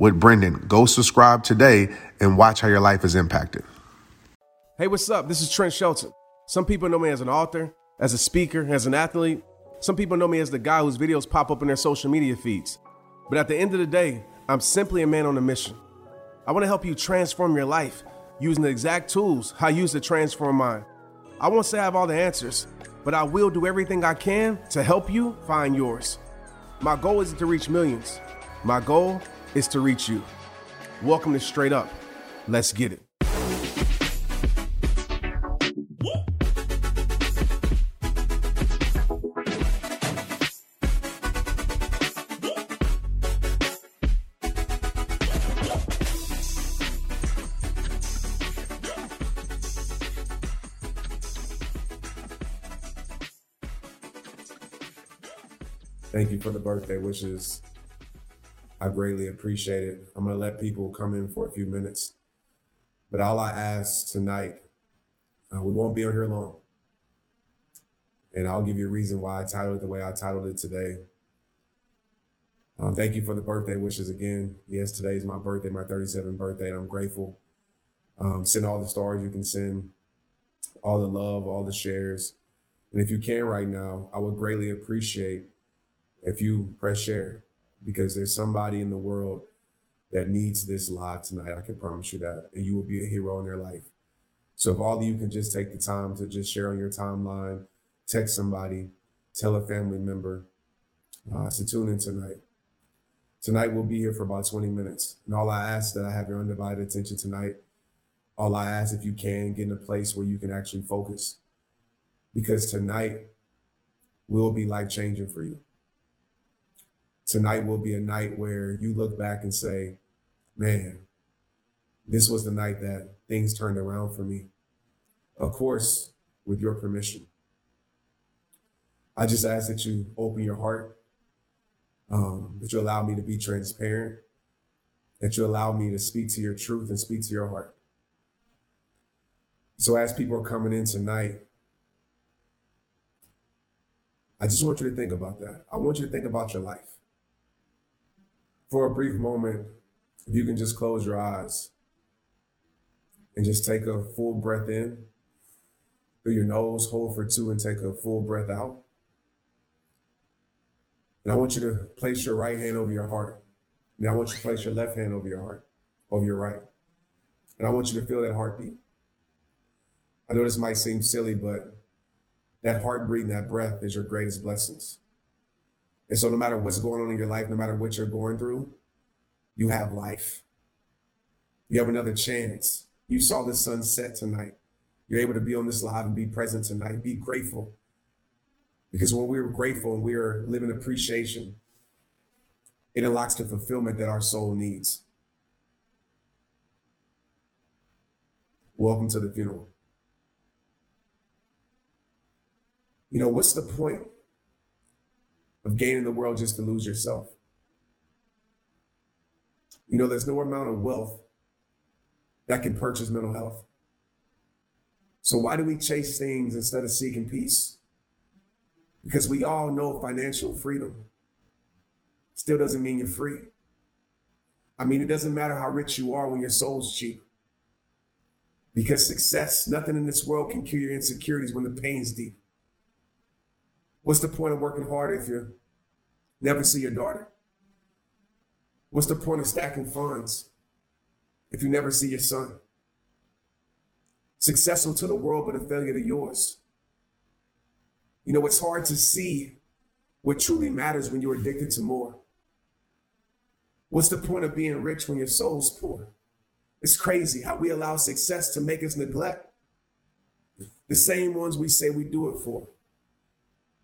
with Brendon. Go subscribe today and watch how your life is impacted. Hey, what's up? This is Trent Shelton. Some people know me as an author, as a speaker, as an athlete. Some people know me as the guy whose videos pop up in their social media feeds. But at the end of the day, I'm simply a man on a mission. I want to help you transform your life using the exact tools I use to transform mine. I won't say I have all the answers, but I will do everything I can to help you find yours. My goal isn't to reach millions. My goal is to reach you. Welcome to Straight Up. Let's get it. Thank you for the birthday wishes. I greatly appreciate it. I'm going to let people come in for a few minutes. But all I ask tonight, uh, we won't be on here long. And I'll give you a reason why I titled it the way I titled it today. Um, thank you for the birthday wishes again. Yes, today is my birthday, my 37th birthday, and I'm grateful. Um, send all the stars you can send, all the love, all the shares. And if you can right now, I would greatly appreciate if you press share because there's somebody in the world that needs this live tonight. I can promise you that. And you will be a hero in their life. So if all of you can just take the time to just share on your timeline, text somebody, tell a family member uh, to tune in tonight. Tonight we'll be here for about 20 minutes. And all I ask that I have your undivided attention tonight. All I ask if you can get in a place where you can actually focus. Because tonight will be life changing for you tonight will be a night where you look back and say, man, this was the night that things turned around for me. Of course, with your permission. I just ask that you open your heart, um, that you allow me to be transparent, that you allow me to speak to your truth and speak to your heart. So, as people are coming in tonight, I just want you to think about that. I want you to think about your life for a brief moment, if you can just close your eyes and just take a full breath in through your nose, hold for two, and take a full breath out. And I want you to place your right hand over your heart. And I want you to place your left hand over your heart, over your right. And I want you to feel that heartbeat. I know this might seem silly, but that heartbeat and that breath is your greatest blessings. And so, no matter what's going on in your life, no matter what you're going through, you have life. You have another chance. You saw the sun set tonight. You're able to be on this live and be present tonight. Be grateful. Because when we're grateful and we're living appreciation, it unlocks the fulfillment that our soul needs. Welcome to the funeral. You know, what's the point of gaining the world just to lose yourself. You know, there's no amount of wealth that can purchase mental health. So why do we chase things instead of seeking peace? Because we all know financial freedom still doesn't mean you're free. I mean, it doesn't matter how rich you are when your soul's cheap. Because success, nothing in this world can cure your insecurities when the pain's deep. What's the point of working hard if you never see your daughter? What's the point of stacking funds if you never see your son? Successful to the world, but a failure to yours. You know, it's hard to see what truly matters when you're addicted to more. What's the point of being rich when your soul's poor? It's crazy how we allow success to make us neglect the same ones we say we do it for.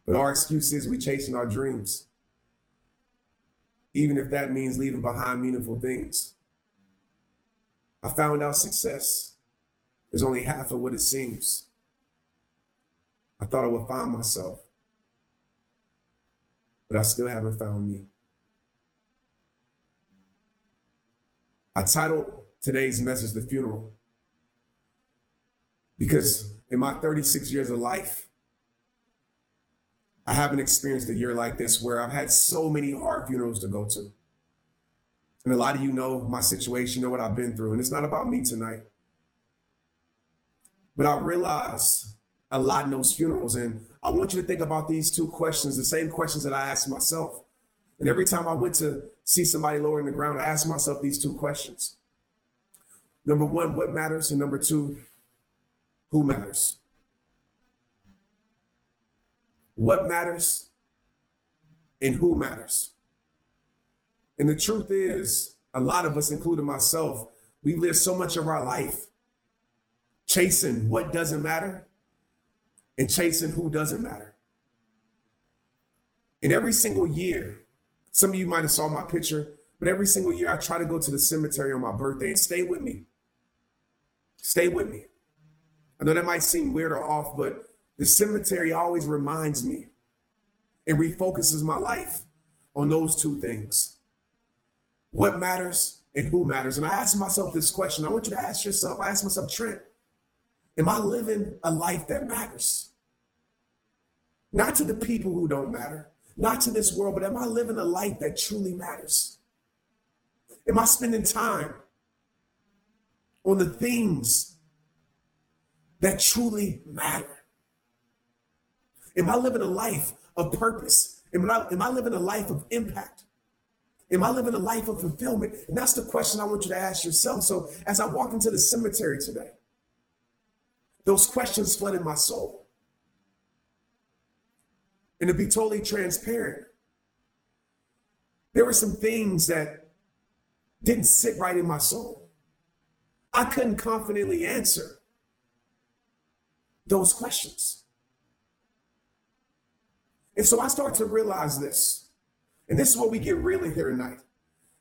But our excuse is we're chasing our dreams, even if that means leaving behind meaningful things. I found out success is only half of what it seems. I thought I would find myself, but I still haven't found me. I titled today's message The Funeral because in my 36 years of life, I haven't experienced a year like this where I've had so many hard funerals to go to. And a lot of you know my situation, know what I've been through, and it's not about me tonight. But I realize a lot in those funerals, and I want you to think about these two questions, the same questions that I asked myself. And every time I went to see somebody lower in the ground, I asked myself these two questions. Number one, what matters? And number two, who matters? What matters and who matters? And the truth is, a lot of us, including myself, we live so much of our life chasing what doesn't matter and chasing who doesn't matter. And every single year, some of you might have saw my picture, but every single year I try to go to the cemetery on my birthday and stay with me. Stay with me. I know that might seem weird or off, but the cemetery always reminds me and refocuses my life on those two things what matters and who matters. And I ask myself this question I want you to ask yourself, I ask myself, Trent, am I living a life that matters? Not to the people who don't matter, not to this world, but am I living a life that truly matters? Am I spending time on the things that truly matter? Am I living a life of purpose? Am I, am I living a life of impact? Am I living a life of fulfillment? And that's the question I want you to ask yourself. So as I walk into the cemetery today, those questions flooded my soul. And to be totally transparent, there were some things that didn't sit right in my soul. I couldn't confidently answer those questions. And so I start to realize this. And this is what we get real in here tonight.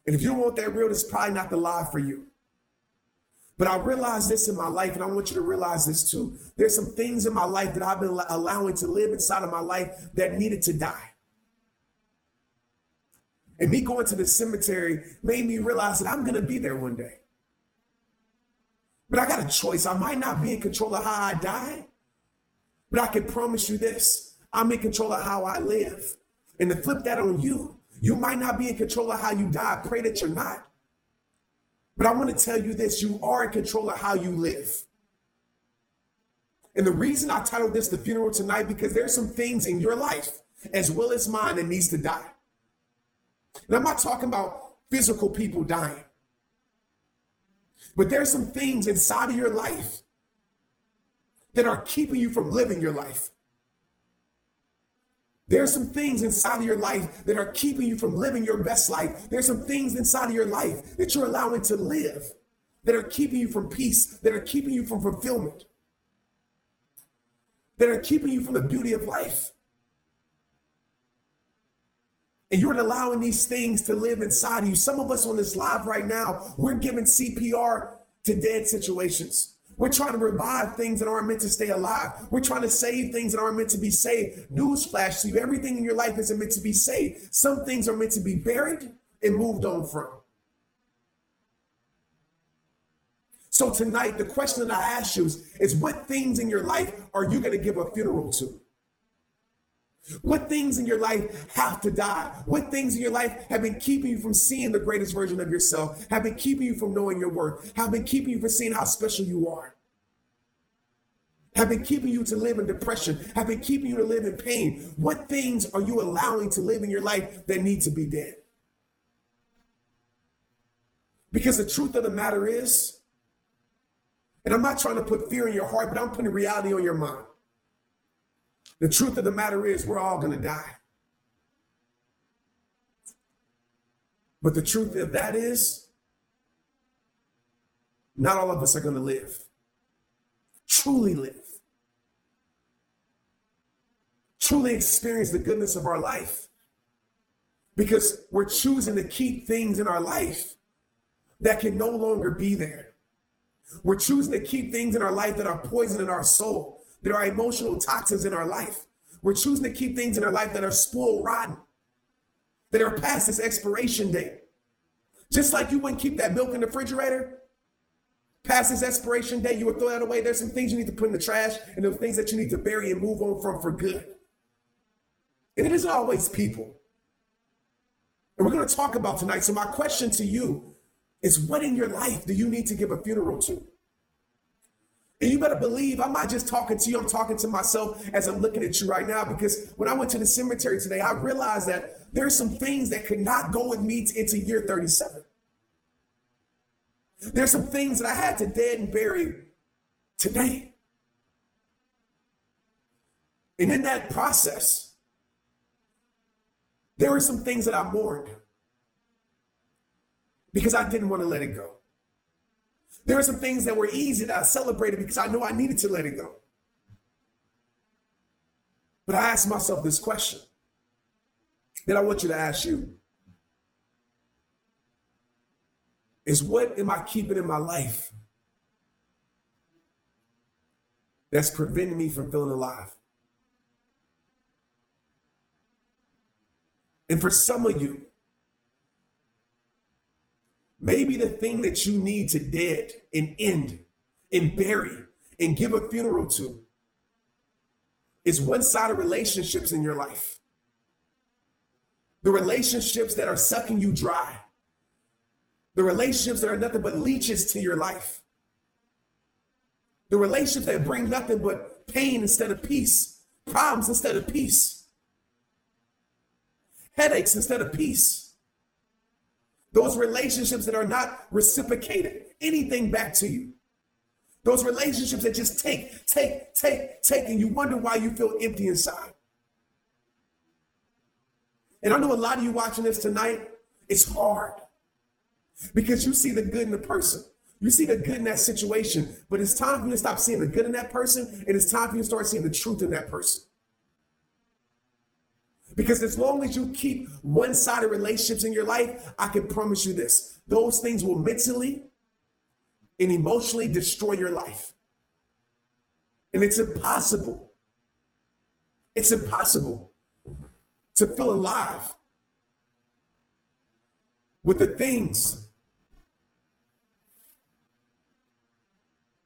And if you don't want that real, it's probably not the live for you. But I realize this in my life, and I want you to realize this too. There's some things in my life that I've been allowing to live inside of my life that needed to die. And me going to the cemetery made me realize that I'm going to be there one day. But I got a choice. I might not be in control of how I die, but I can promise you this I'm in control of how I live. And to flip that on you, you might not be in control of how you die. Pray that you're not. But I want to tell you this you are in control of how you live. And the reason I titled this The Funeral Tonight, because there's some things in your life, as well as mine, that needs to die. And I'm not talking about physical people dying, but there's some things inside of your life that are keeping you from living your life. There's some things inside of your life that are keeping you from living your best life. There's some things inside of your life that you're allowing to live that are keeping you from peace, that are keeping you from fulfillment, that are keeping you from the beauty of life. And you're allowing these things to live inside of you. Some of us on this live right now, we're giving CPR to dead situations. We're trying to revive things that aren't meant to stay alive. We're trying to save things that aren't meant to be saved. Newsflash to you everything in your life isn't meant to be saved. Some things are meant to be buried and moved on from. So tonight, the question that I ask you is, is what things in your life are you going to give a funeral to? What things in your life have to die? What things in your life have been keeping you from seeing the greatest version of yourself? Have been keeping you from knowing your worth? Have been keeping you from seeing how special you are? Have been keeping you to live in depression? Have been keeping you to live in pain? What things are you allowing to live in your life that need to be dead? Because the truth of the matter is, and I'm not trying to put fear in your heart, but I'm putting reality on your mind. The truth of the matter is, we're all going to die. But the truth of that is, not all of us are going to live, truly live, truly experience the goodness of our life. Because we're choosing to keep things in our life that can no longer be there. We're choosing to keep things in our life that are poison in our soul, that are emotional toxins in our life. We're choosing to keep things in our life that are spoiled rotten that are past its expiration date. Just like you wouldn't keep that milk in the refrigerator past its expiration date, you would throw that away. There's some things you need to put in the trash, and there are things that you need to bury and move on from for good. And it isn't always people. And we're going to talk about tonight. So, my question to you is what in your life do you need to give a funeral to? And you better believe I'm not just talking to you, I'm talking to myself as I'm looking at you right now. Because when I went to the cemetery today, I realized that there are some things that could not go with me into year 37. There's some things that I had to dead and bury today. And in that process, there were some things that I mourned because I didn't want to let it go. There are some things that were easy that I celebrated because I knew I needed to let it go. But I asked myself this question that I want you to ask you is what am I keeping in my life that's preventing me from feeling alive? And for some of you, maybe the thing that you need to dead and end and bury and give a funeral to is one sided relationships in your life. The relationships that are sucking you dry. The relationships that are nothing but leeches to your life. The relationships that bring nothing but pain instead of peace, problems instead of peace, headaches instead of peace. Those relationships that are not reciprocated anything back to you. Those relationships that just take, take, take, take, and you wonder why you feel empty inside. And I know a lot of you watching this tonight, it's hard because you see the good in the person. You see the good in that situation, but it's time for you to stop seeing the good in that person, and it's time for you to start seeing the truth in that person. Because as long as you keep one sided relationships in your life, I can promise you this those things will mentally and emotionally destroy your life. And it's impossible. It's impossible to feel alive with the things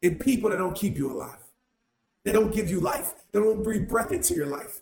and people that don't keep you alive. They don't give you life. They don't breathe breath into your life.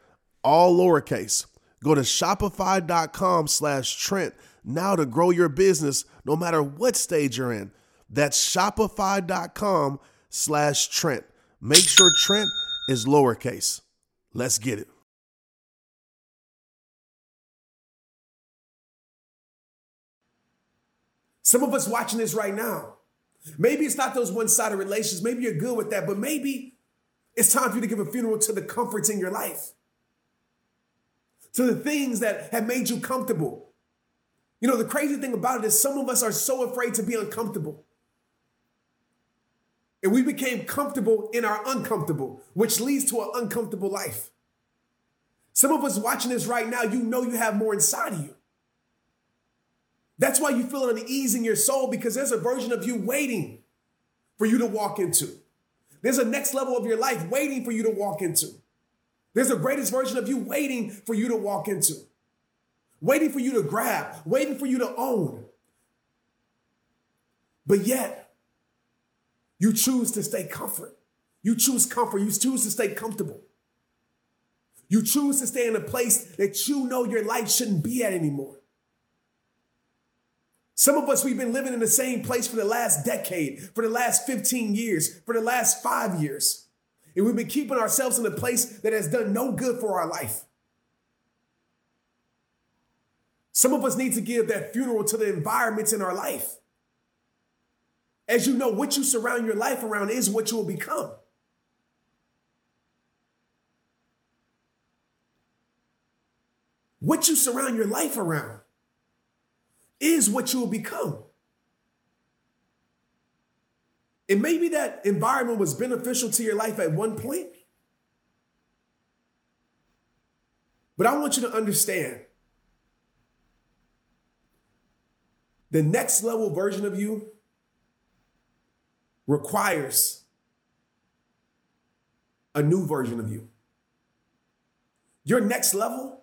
all lowercase. Go to shopify.com slash Trent now to grow your business no matter what stage you're in. That's shopify.com slash Trent. Make sure Trent is lowercase. Let's get it. Some of us watching this right now, maybe it's not those one sided relations. Maybe you're good with that, but maybe it's time for you to give a funeral to the comforts in your life, to the things that have made you comfortable. You know, the crazy thing about it is some of us are so afraid to be uncomfortable. And we became comfortable in our uncomfortable, which leads to an uncomfortable life. Some of us watching this right now, you know you have more inside of you. That's why you feel unease in your soul because there's a version of you waiting for you to walk into. There's a next level of your life waiting for you to walk into. There's a greatest version of you waiting for you to walk into, waiting for you to grab, waiting for you to own. But yet, you choose to stay comfort. You choose comfort. You choose to stay comfortable. You choose to stay in a place that you know your life shouldn't be at anymore. Some of us, we've been living in the same place for the last decade, for the last 15 years, for the last five years. And we've been keeping ourselves in a place that has done no good for our life. Some of us need to give that funeral to the environments in our life. As you know, what you surround your life around is what you will become. What you surround your life around is what you will become. And maybe that environment was beneficial to your life at one point. But I want you to understand the next level version of you requires a new version of you. Your next level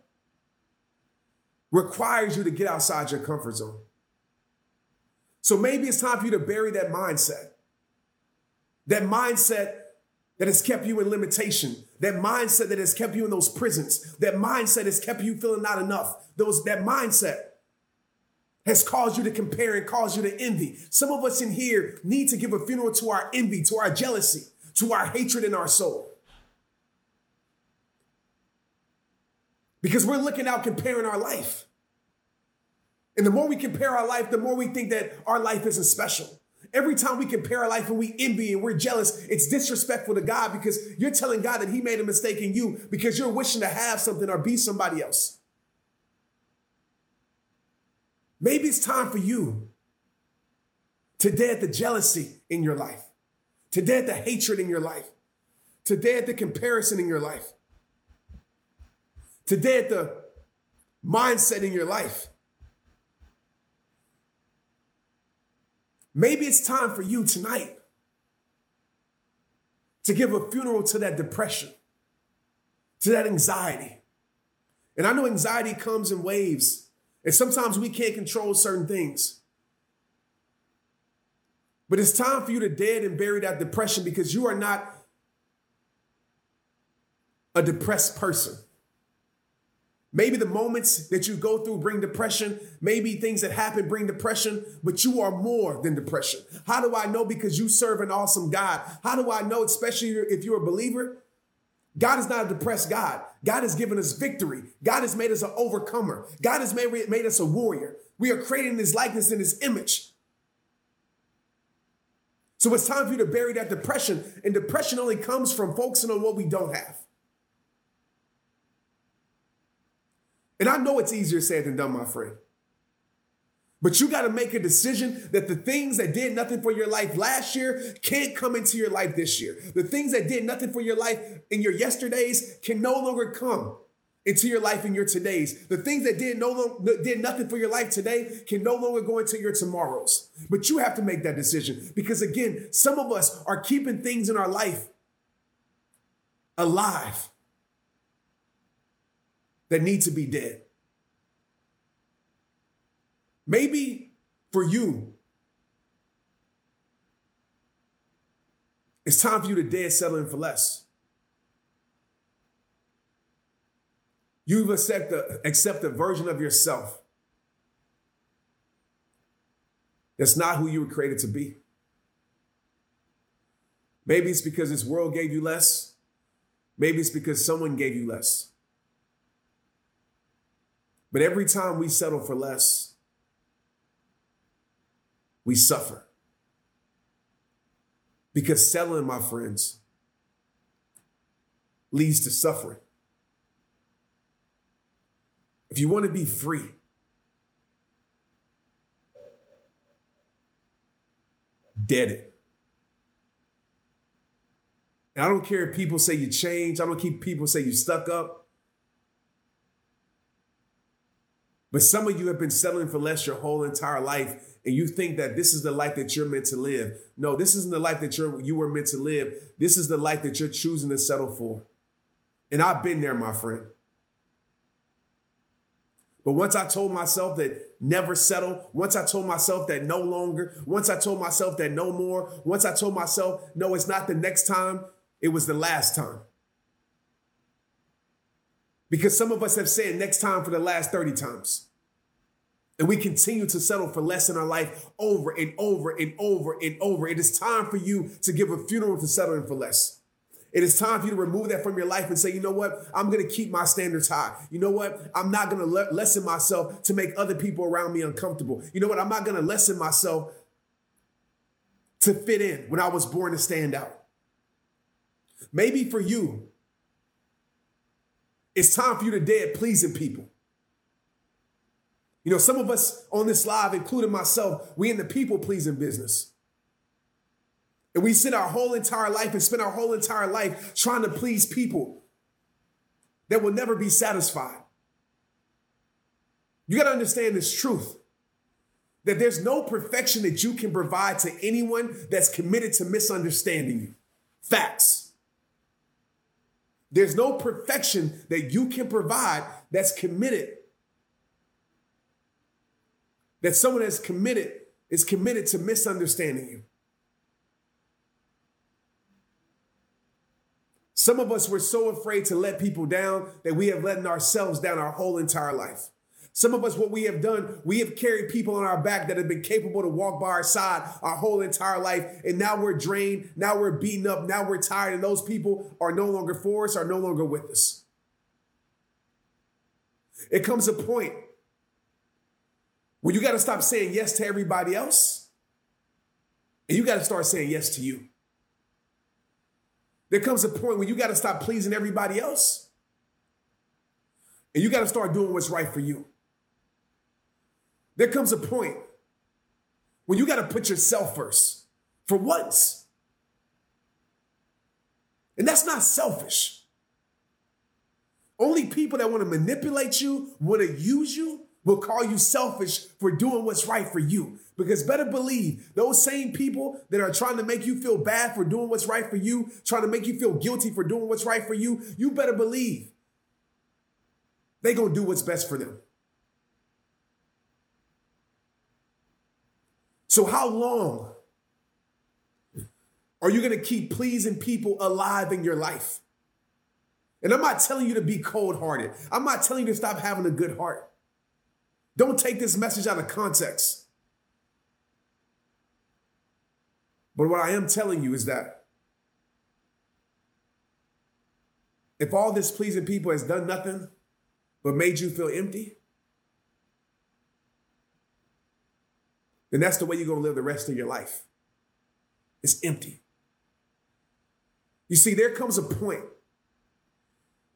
requires you to get outside your comfort zone. So maybe it's time for you to bury that mindset. That mindset that has kept you in limitation, that mindset that has kept you in those prisons, that mindset has kept you feeling not enough. Those that mindset has caused you to compare and caused you to envy. Some of us in here need to give a funeral to our envy, to our jealousy, to our hatred in our soul. because we're looking out comparing our life. And the more we compare our life, the more we think that our life isn't special. Every time we compare our life and we envy and we're jealous, it's disrespectful to God because you're telling God that He made a mistake in you because you're wishing to have something or be somebody else. Maybe it's time for you to dead the jealousy in your life, to dead the hatred in your life, to dead the comparison in your life, today at the mindset in your life. Maybe it's time for you tonight to give a funeral to that depression, to that anxiety. And I know anxiety comes in waves, and sometimes we can't control certain things. But it's time for you to dead and bury that depression because you are not a depressed person. Maybe the moments that you go through bring depression. Maybe things that happen bring depression, but you are more than depression. How do I know? Because you serve an awesome God. How do I know, especially if you're a believer? God is not a depressed God. God has given us victory. God has made us an overcomer. God has made, made us a warrior. We are created in his likeness and his image. So it's time for you to bury that depression. And depression only comes from focusing on what we don't have. And I know it's easier said than done, my friend. But you got to make a decision that the things that did nothing for your life last year can't come into your life this year. The things that did nothing for your life in your yesterdays can no longer come into your life in your todays. The things that did no did nothing for your life today can no longer go into your tomorrows. But you have to make that decision because again, some of us are keeping things in our life alive that need to be dead. Maybe for you, it's time for you to dead settling for less. You've accept a, accept a version of yourself that's not who you were created to be. Maybe it's because this world gave you less. Maybe it's because someone gave you less. But every time we settle for less, we suffer. Because selling, my friends, leads to suffering. If you want to be free, dead it. And I don't care if people say you change. I don't keep people say you stuck up. But some of you have been settling for less your whole entire life, and you think that this is the life that you're meant to live. No, this isn't the life that you're you were meant to live. This is the life that you're choosing to settle for. And I've been there, my friend. But once I told myself that never settle, once I told myself that no longer, once I told myself that no more, once I told myself, no, it's not the next time, it was the last time. Because some of us have said next time for the last 30 times. And we continue to settle for less in our life over and over and over and over. It is time for you to give a funeral to settling for less. It is time for you to remove that from your life and say, you know what? I'm going to keep my standards high. You know what? I'm not going to le- lessen myself to make other people around me uncomfortable. You know what? I'm not going to lessen myself to fit in when I was born to stand out. Maybe for you, it's time for you to dead pleasing people. You know, some of us on this live, including myself, we in the people pleasing business. And we sit our whole entire life and spend our whole entire life trying to please people that will never be satisfied. You got to understand this truth that there's no perfection that you can provide to anyone that's committed to misunderstanding you. Facts. There's no perfection that you can provide that's committed. That someone that's committed is committed to misunderstanding you. Some of us were so afraid to let people down that we have letting ourselves down our whole entire life. Some of us, what we have done, we have carried people on our back that have been capable to walk by our side our whole entire life. And now we're drained. Now we're beaten up. Now we're tired. And those people are no longer for us, are no longer with us. It comes a point where you got to stop saying yes to everybody else. And you got to start saying yes to you. There comes a point where you got to stop pleasing everybody else. And you got to start doing what's right for you. There comes a point when you got to put yourself first for once. And that's not selfish. Only people that want to manipulate you, want to use you, will call you selfish for doing what's right for you. Because better believe those same people that are trying to make you feel bad for doing what's right for you, trying to make you feel guilty for doing what's right for you, you better believe they going to do what's best for them. So, how long are you going to keep pleasing people alive in your life? And I'm not telling you to be cold hearted. I'm not telling you to stop having a good heart. Don't take this message out of context. But what I am telling you is that if all this pleasing people has done nothing but made you feel empty, then that's the way you're going to live the rest of your life. It's empty. You see, there comes a point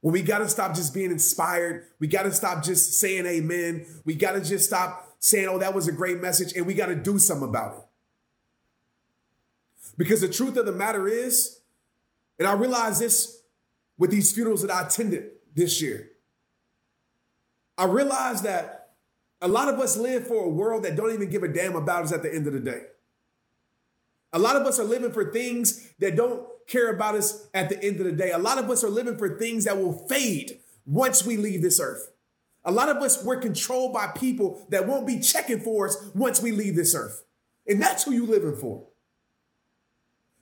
when we got to stop just being inspired. We got to stop just saying amen. We got to just stop saying, oh, that was a great message, and we got to do something about it. Because the truth of the matter is, and I realized this with these funerals that I attended this year, I realized that a lot of us live for a world that don't even give a damn about us at the end of the day. A lot of us are living for things that don't care about us at the end of the day. A lot of us are living for things that will fade once we leave this earth. A lot of us, we're controlled by people that won't be checking for us once we leave this earth. And that's who you're living for.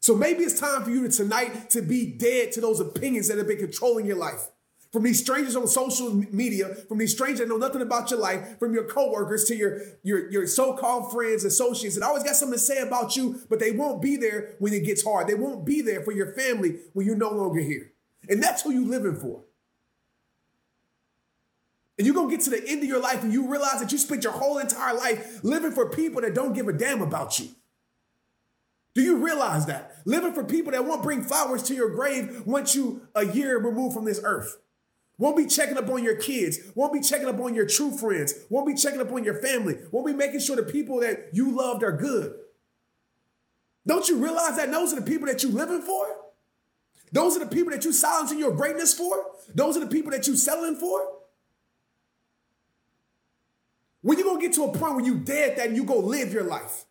So maybe it's time for you to tonight to be dead to those opinions that have been controlling your life. From these strangers on social media, from these strangers that know nothing about your life, from your coworkers to your, your, your so-called friends, associates that always got something to say about you, but they won't be there when it gets hard. They won't be there for your family when you're no longer here. And that's who you're living for. And you're gonna get to the end of your life and you realize that you spent your whole entire life living for people that don't give a damn about you. Do you realize that? Living for people that won't bring flowers to your grave once you a year removed from this earth. Won't be checking up on your kids, won't be checking up on your true friends, won't be checking up on your family, won't be making sure the people that you loved are good. Don't you realize that those are the people that you living for? Those are the people that you silencing your greatness for? Those are the people that you selling for? When you gonna get to a point where you dead that and you go live your life?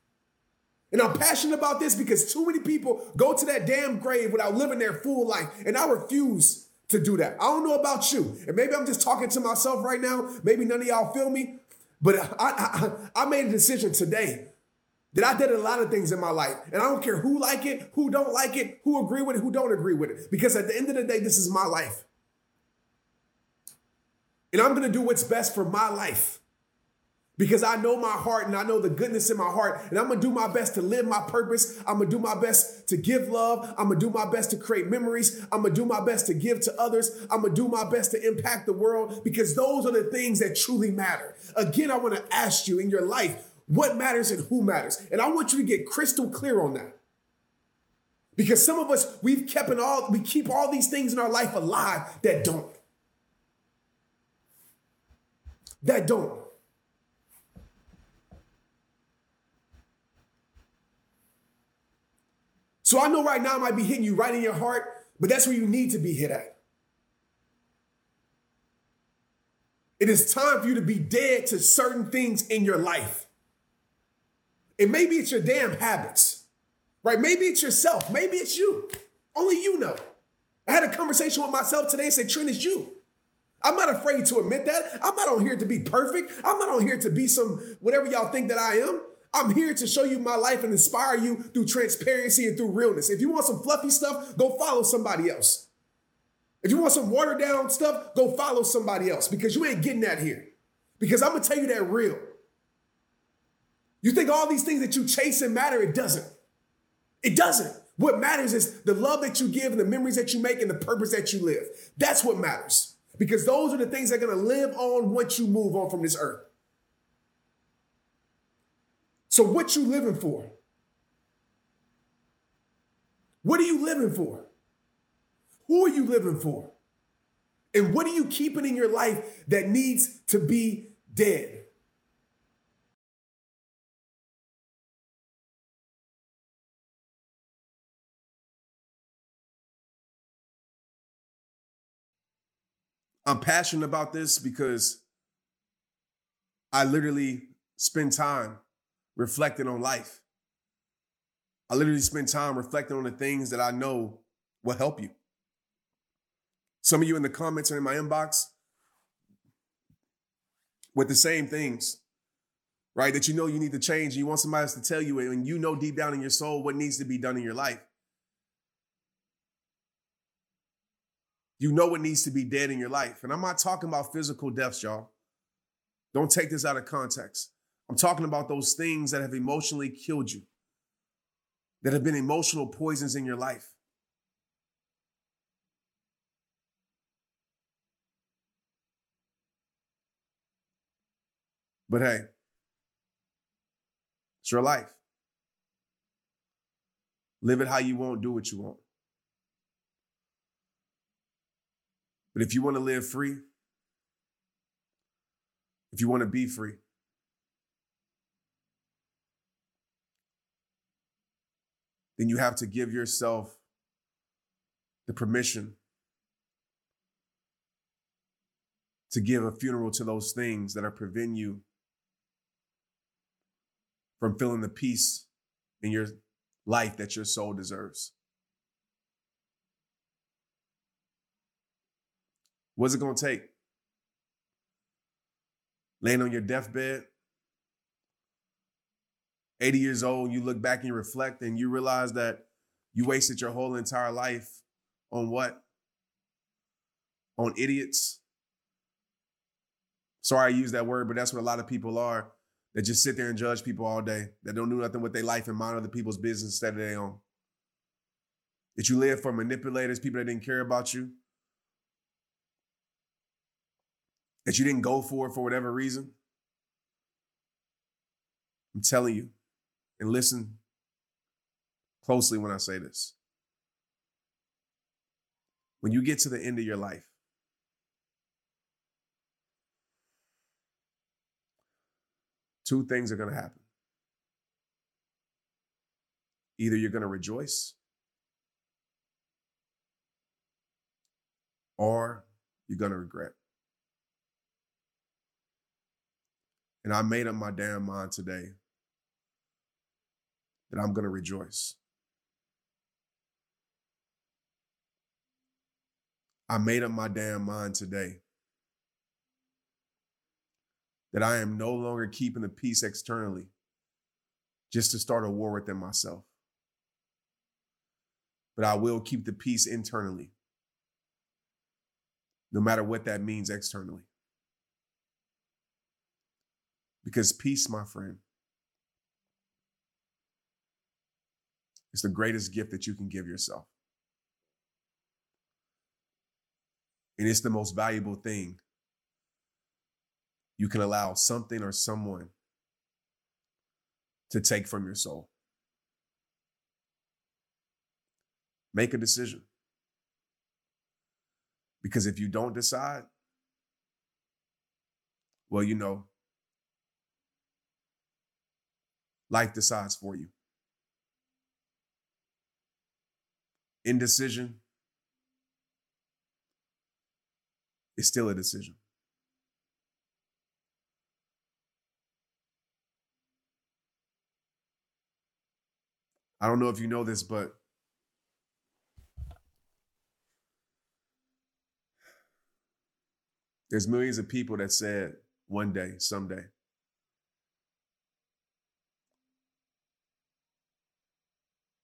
And I'm passionate about this because too many people go to that damn grave without living their full life. And I refuse to do that. I don't know about you. And maybe I'm just talking to myself right now. Maybe none of y'all feel me. But I, I, I made a decision today that I did a lot of things in my life. And I don't care who like it, who don't like it, who agree with it, who don't agree with it. Because at the end of the day, this is my life. And I'm going to do what's best for my life because I know my heart and I know the goodness in my heart. And I'm gonna do my best to live my purpose. I'm gonna do my best to give love. I'm gonna do my best to create memories. I'm gonna do my best to give to others. I'm gonna do my best to impact the world because those are the things that truly matter. Again, I wanna ask you in your life, what matters and who matters? And I want you to get crystal clear on that. Because some of us, we've kept in all, we keep all these things in our life alive that don't. That don't. So I know right now I might be hitting you right in your heart, but that's where you need to be hit at. It is time for you to be dead to certain things in your life. And maybe it's your damn habits, right? Maybe it's yourself. Maybe it's you. Only you know. I had a conversation with myself today and said, Trent, it's you. I'm not afraid to admit that. I'm not on here to be perfect. I'm not on here to be some whatever y'all think that I am. I'm here to show you my life and inspire you through transparency and through realness. If you want some fluffy stuff, go follow somebody else. If you want some watered down stuff, go follow somebody else because you ain't getting that here. Because I'm gonna tell you that real. You think all these things that you chase and matter, it doesn't. It doesn't. What matters is the love that you give and the memories that you make and the purpose that you live. That's what matters. Because those are the things that are gonna live on once you move on from this earth. So what you living for? What are you living for? Who are you living for? And what are you keeping in your life that needs to be dead? I'm passionate about this because I literally spend time reflecting on life. I literally spend time reflecting on the things that I know will help you. Some of you in the comments or in my inbox with the same things, right? That you know you need to change. And you want somebody else to tell you, and you know deep down in your soul what needs to be done in your life. You know what needs to be dead in your life. And I'm not talking about physical deaths, y'all. Don't take this out of context. I'm talking about those things that have emotionally killed you, that have been emotional poisons in your life. But hey, it's your life. Live it how you want, do what you want. But if you want to live free, if you want to be free, then you have to give yourself the permission to give a funeral to those things that are preventing you from feeling the peace in your life that your soul deserves. What's it going to take? Laying on your deathbed, 80 years old, you look back and you reflect and you realize that you wasted your whole entire life on what? On idiots. Sorry I use that word, but that's what a lot of people are that just sit there and judge people all day, that don't do nothing with their life and mind other people's business instead of their own. That you live for manipulators, people that didn't care about you. That you didn't go for for whatever reason. I'm telling you, and listen closely when I say this. When you get to the end of your life, two things are going to happen. Either you're going to rejoice or you're going to regret. And I made up my damn mind today that I'm going to rejoice. I made up my damn mind today that I am no longer keeping the peace externally just to start a war within myself. But I will keep the peace internally, no matter what that means externally. Because peace, my friend, is the greatest gift that you can give yourself. And it's the most valuable thing you can allow something or someone to take from your soul. Make a decision. Because if you don't decide, well, you know, life decides for you. Indecision is still a decision. I don't know if you know this, but there's millions of people that said one day, someday.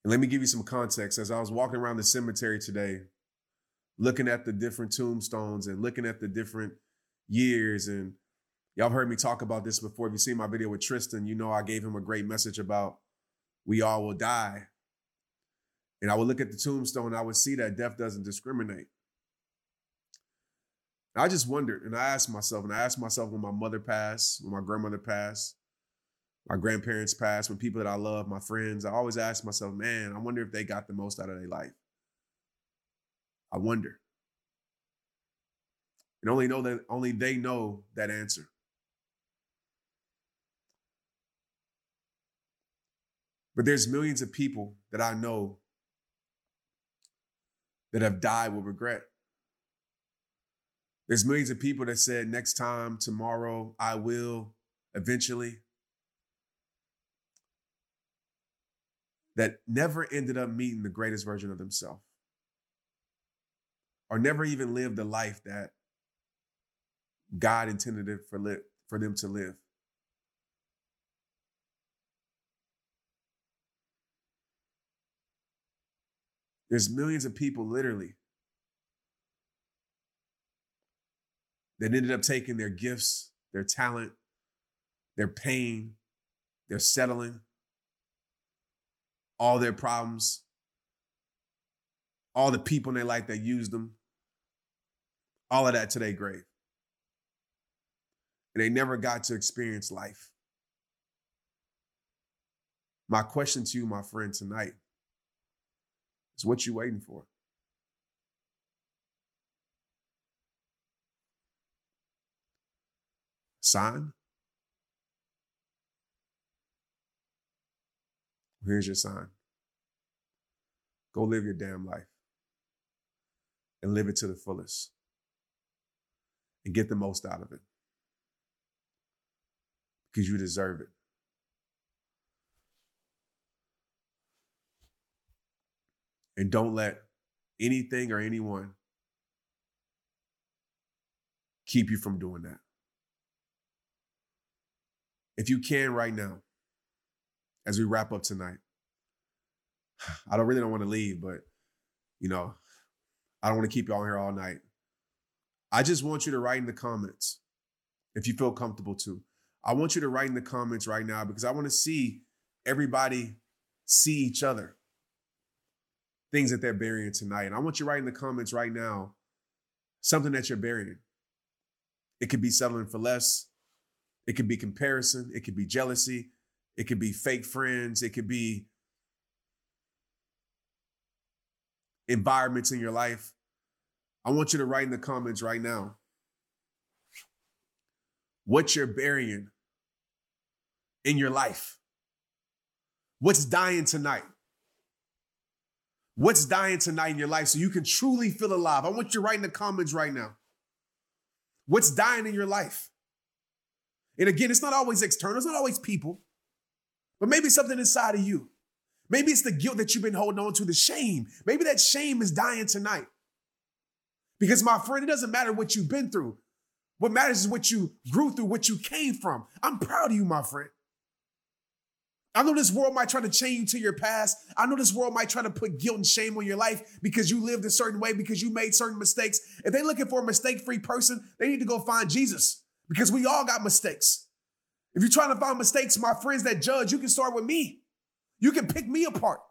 And let me give you some context. As I was walking around the cemetery today, looking at the different tombstones and looking at the different years, and y'all heard me talk about this before. If you seen my video with Tristan, you know I gave him a great message about we all will die. And I would look at the tombstone and I would see that death doesn't discriminate. I just wondered, and I asked myself, and I asked myself when my mother passed, when my grandmother passed, my grandparents passed, when people that I love, my friends, I always ask myself, man, I wonder if they got the most out of their life. I wonder. And only know that only they know that answer. But there's millions of people that I know that have died with regret. There's millions of people that said, next time, tomorrow, I will, eventually. That never ended up meeting the greatest version of themselves or never even lived the life that God intended it for, li- for them to live. There's millions of people literally that ended up taking their gifts, their talent, their pain, their settling, all their problems, all the people in their life that used them, all of that to their grave. And they never got to experience life. My question to you, my friend, tonight is what you waiting for? Sign? Here's your sign. Go live your damn life and live it to the fullest and get the most out of it because you deserve it. And don't let anything or anyone keep you from doing that. If you can right now, as we wrap up tonight, I don't really don't want to leave, but you know, I don't want to keep y'all here all night. I just want you to write in the comments if you feel comfortable to. I want you to write in the comments right now because I want to see everybody see each other. Things that they're burying tonight. And I want you to write in the comments right now something that you're burying. It could be settling for less. It could be comparison. It could be jealousy. It could be fake friends. It could be environments in your life. I want you to write in the comments right now what you're burying in your life. What's dying tonight? What's dying tonight in your life so you can truly feel alive? I want you to write in the comments right now. What's dying in your life? And again, it's not always external, it's not always people, but maybe something inside of you. Maybe it's the guilt that you've been holding on to, the shame. Maybe that shame is dying tonight. Because, my friend, it doesn't matter what you've been through. What matters is what you grew through, what you came from. I'm proud of you, my friend. I know this world might try to chain you to your past. I know this world might try to put guilt and shame on your life because you lived a certain way, because you made certain mistakes. If they're looking for a mistake free person, they need to go find Jesus because we all got mistakes. If you're trying to find mistakes, my friends that judge, you can start with me. You can pick me apart.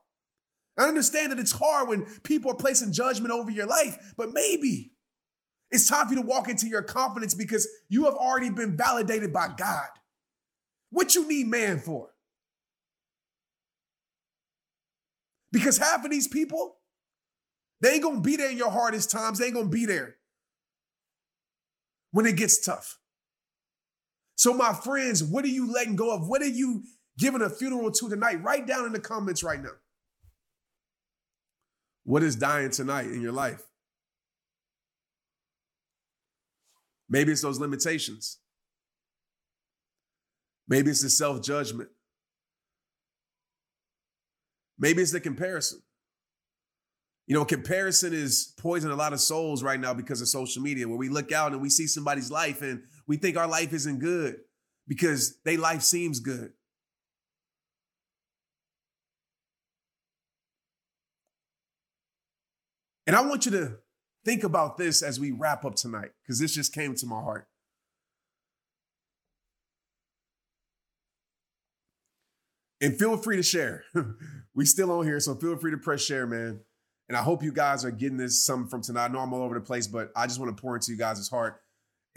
I understand that it's hard when people are placing judgment over your life, but maybe it's time for you to walk into your confidence because you have already been validated by God. What you need man for? Because half of these people, they ain't gonna be there in your hardest times. They ain't gonna be there when it gets tough. So, my friends, what are you letting go of? What are you giving a funeral to tonight? Write down in the comments right now. What is dying tonight in your life? Maybe it's those limitations. Maybe it's the self judgment. Maybe it's the comparison. You know, comparison is poisoning a lot of souls right now because of social media, where we look out and we see somebody's life and we think our life isn't good because their life seems good. And I want you to think about this as we wrap up tonight, because this just came to my heart. And feel free to share. we still on here, so feel free to press share, man. And I hope you guys are getting this something from tonight. I know I'm all over the place, but I just want to pour into you guys' heart.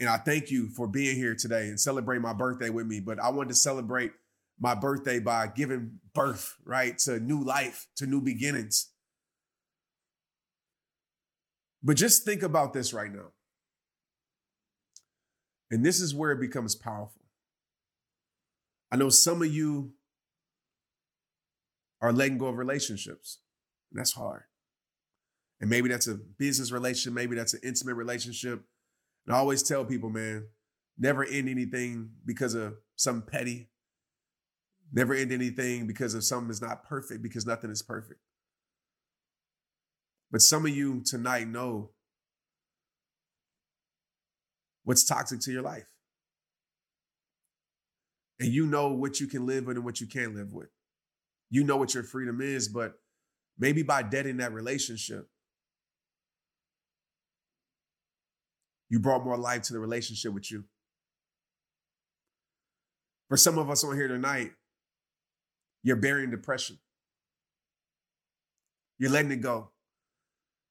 And I thank you for being here today and celebrate my birthday with me. But I wanted to celebrate my birthday by giving birth, right, to new life, to new beginnings. But just think about this right now. And this is where it becomes powerful. I know some of you are letting go of relationships. And that's hard. And maybe that's a business relationship, maybe that's an intimate relationship. And I always tell people, man, never end anything because of something petty. Never end anything because of something that's not perfect, because nothing is perfect. But some of you tonight know what's toxic to your life. And you know what you can live with and what you can't live with. You know what your freedom is, but maybe by deading that relationship, you brought more life to the relationship with you. For some of us on here tonight, you're burying depression. You're letting it go.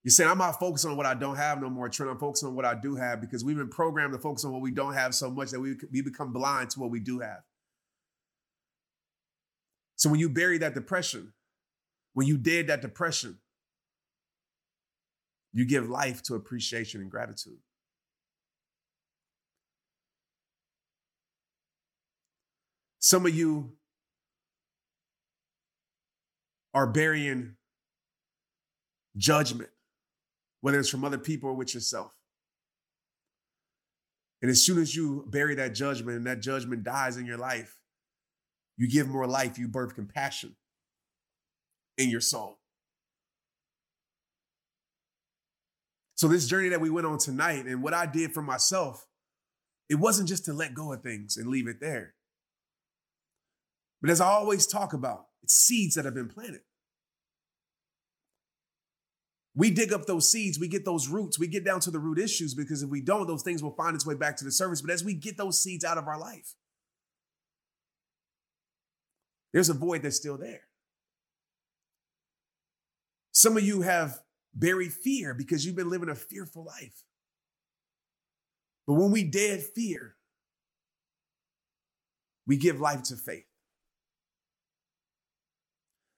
You're saying, I'm not focused on what I don't have no more, Trent. I'm focused on what I do have because we've been programmed to focus on what we don't have so much that we, we become blind to what we do have. So when you bury that depression, when you dead that depression, you give life to appreciation and gratitude. Some of you are burying judgment, whether it's from other people or with yourself. And as soon as you bury that judgment and that judgment dies in your life, you give more life, you birth compassion in your soul. So, this journey that we went on tonight and what I did for myself, it wasn't just to let go of things and leave it there. But as I always talk about, it's seeds that have been planted. We dig up those seeds, we get those roots, we get down to the root issues because if we don't, those things will find its way back to the surface. But as we get those seeds out of our life, there's a void that's still there. Some of you have buried fear because you've been living a fearful life. But when we dead fear, we give life to faith.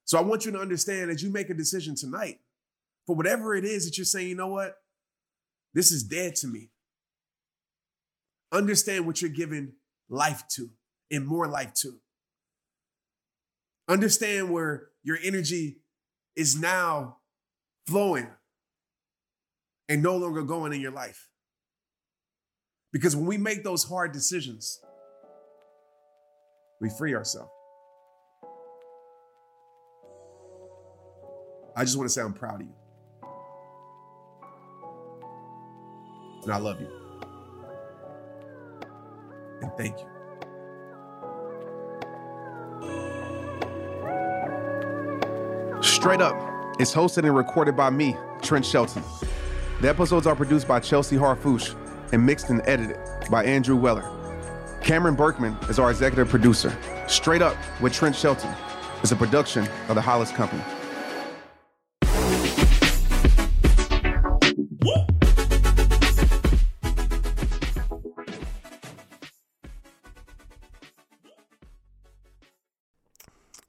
So I want you to understand as you make a decision tonight, for whatever it is that you're saying, you know what? This is dead to me. Understand what you're giving life to and more life to. Understand where your energy is now flowing and no longer going in your life. Because when we make those hard decisions, we free ourselves. I just want to say I'm proud of you. And I love you. And thank you. Straight Up is hosted and recorded by me, Trent Shelton. The episodes are produced by Chelsea Harfouche and mixed and edited by Andrew Weller. Cameron Berkman is our executive producer. Straight Up with Trent Shelton is a production of the Hollis Company.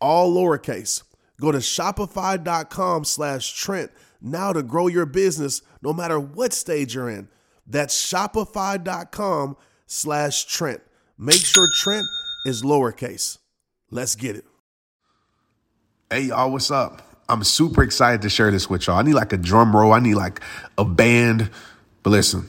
all lowercase. Go to shopify.com slash Trent now to grow your business no matter what stage you're in. That's shopify.com slash Trent. Make sure Trent is lowercase. Let's get it. Hey, y'all, what's up? I'm super excited to share this with y'all. I need like a drum roll, I need like a band. But listen,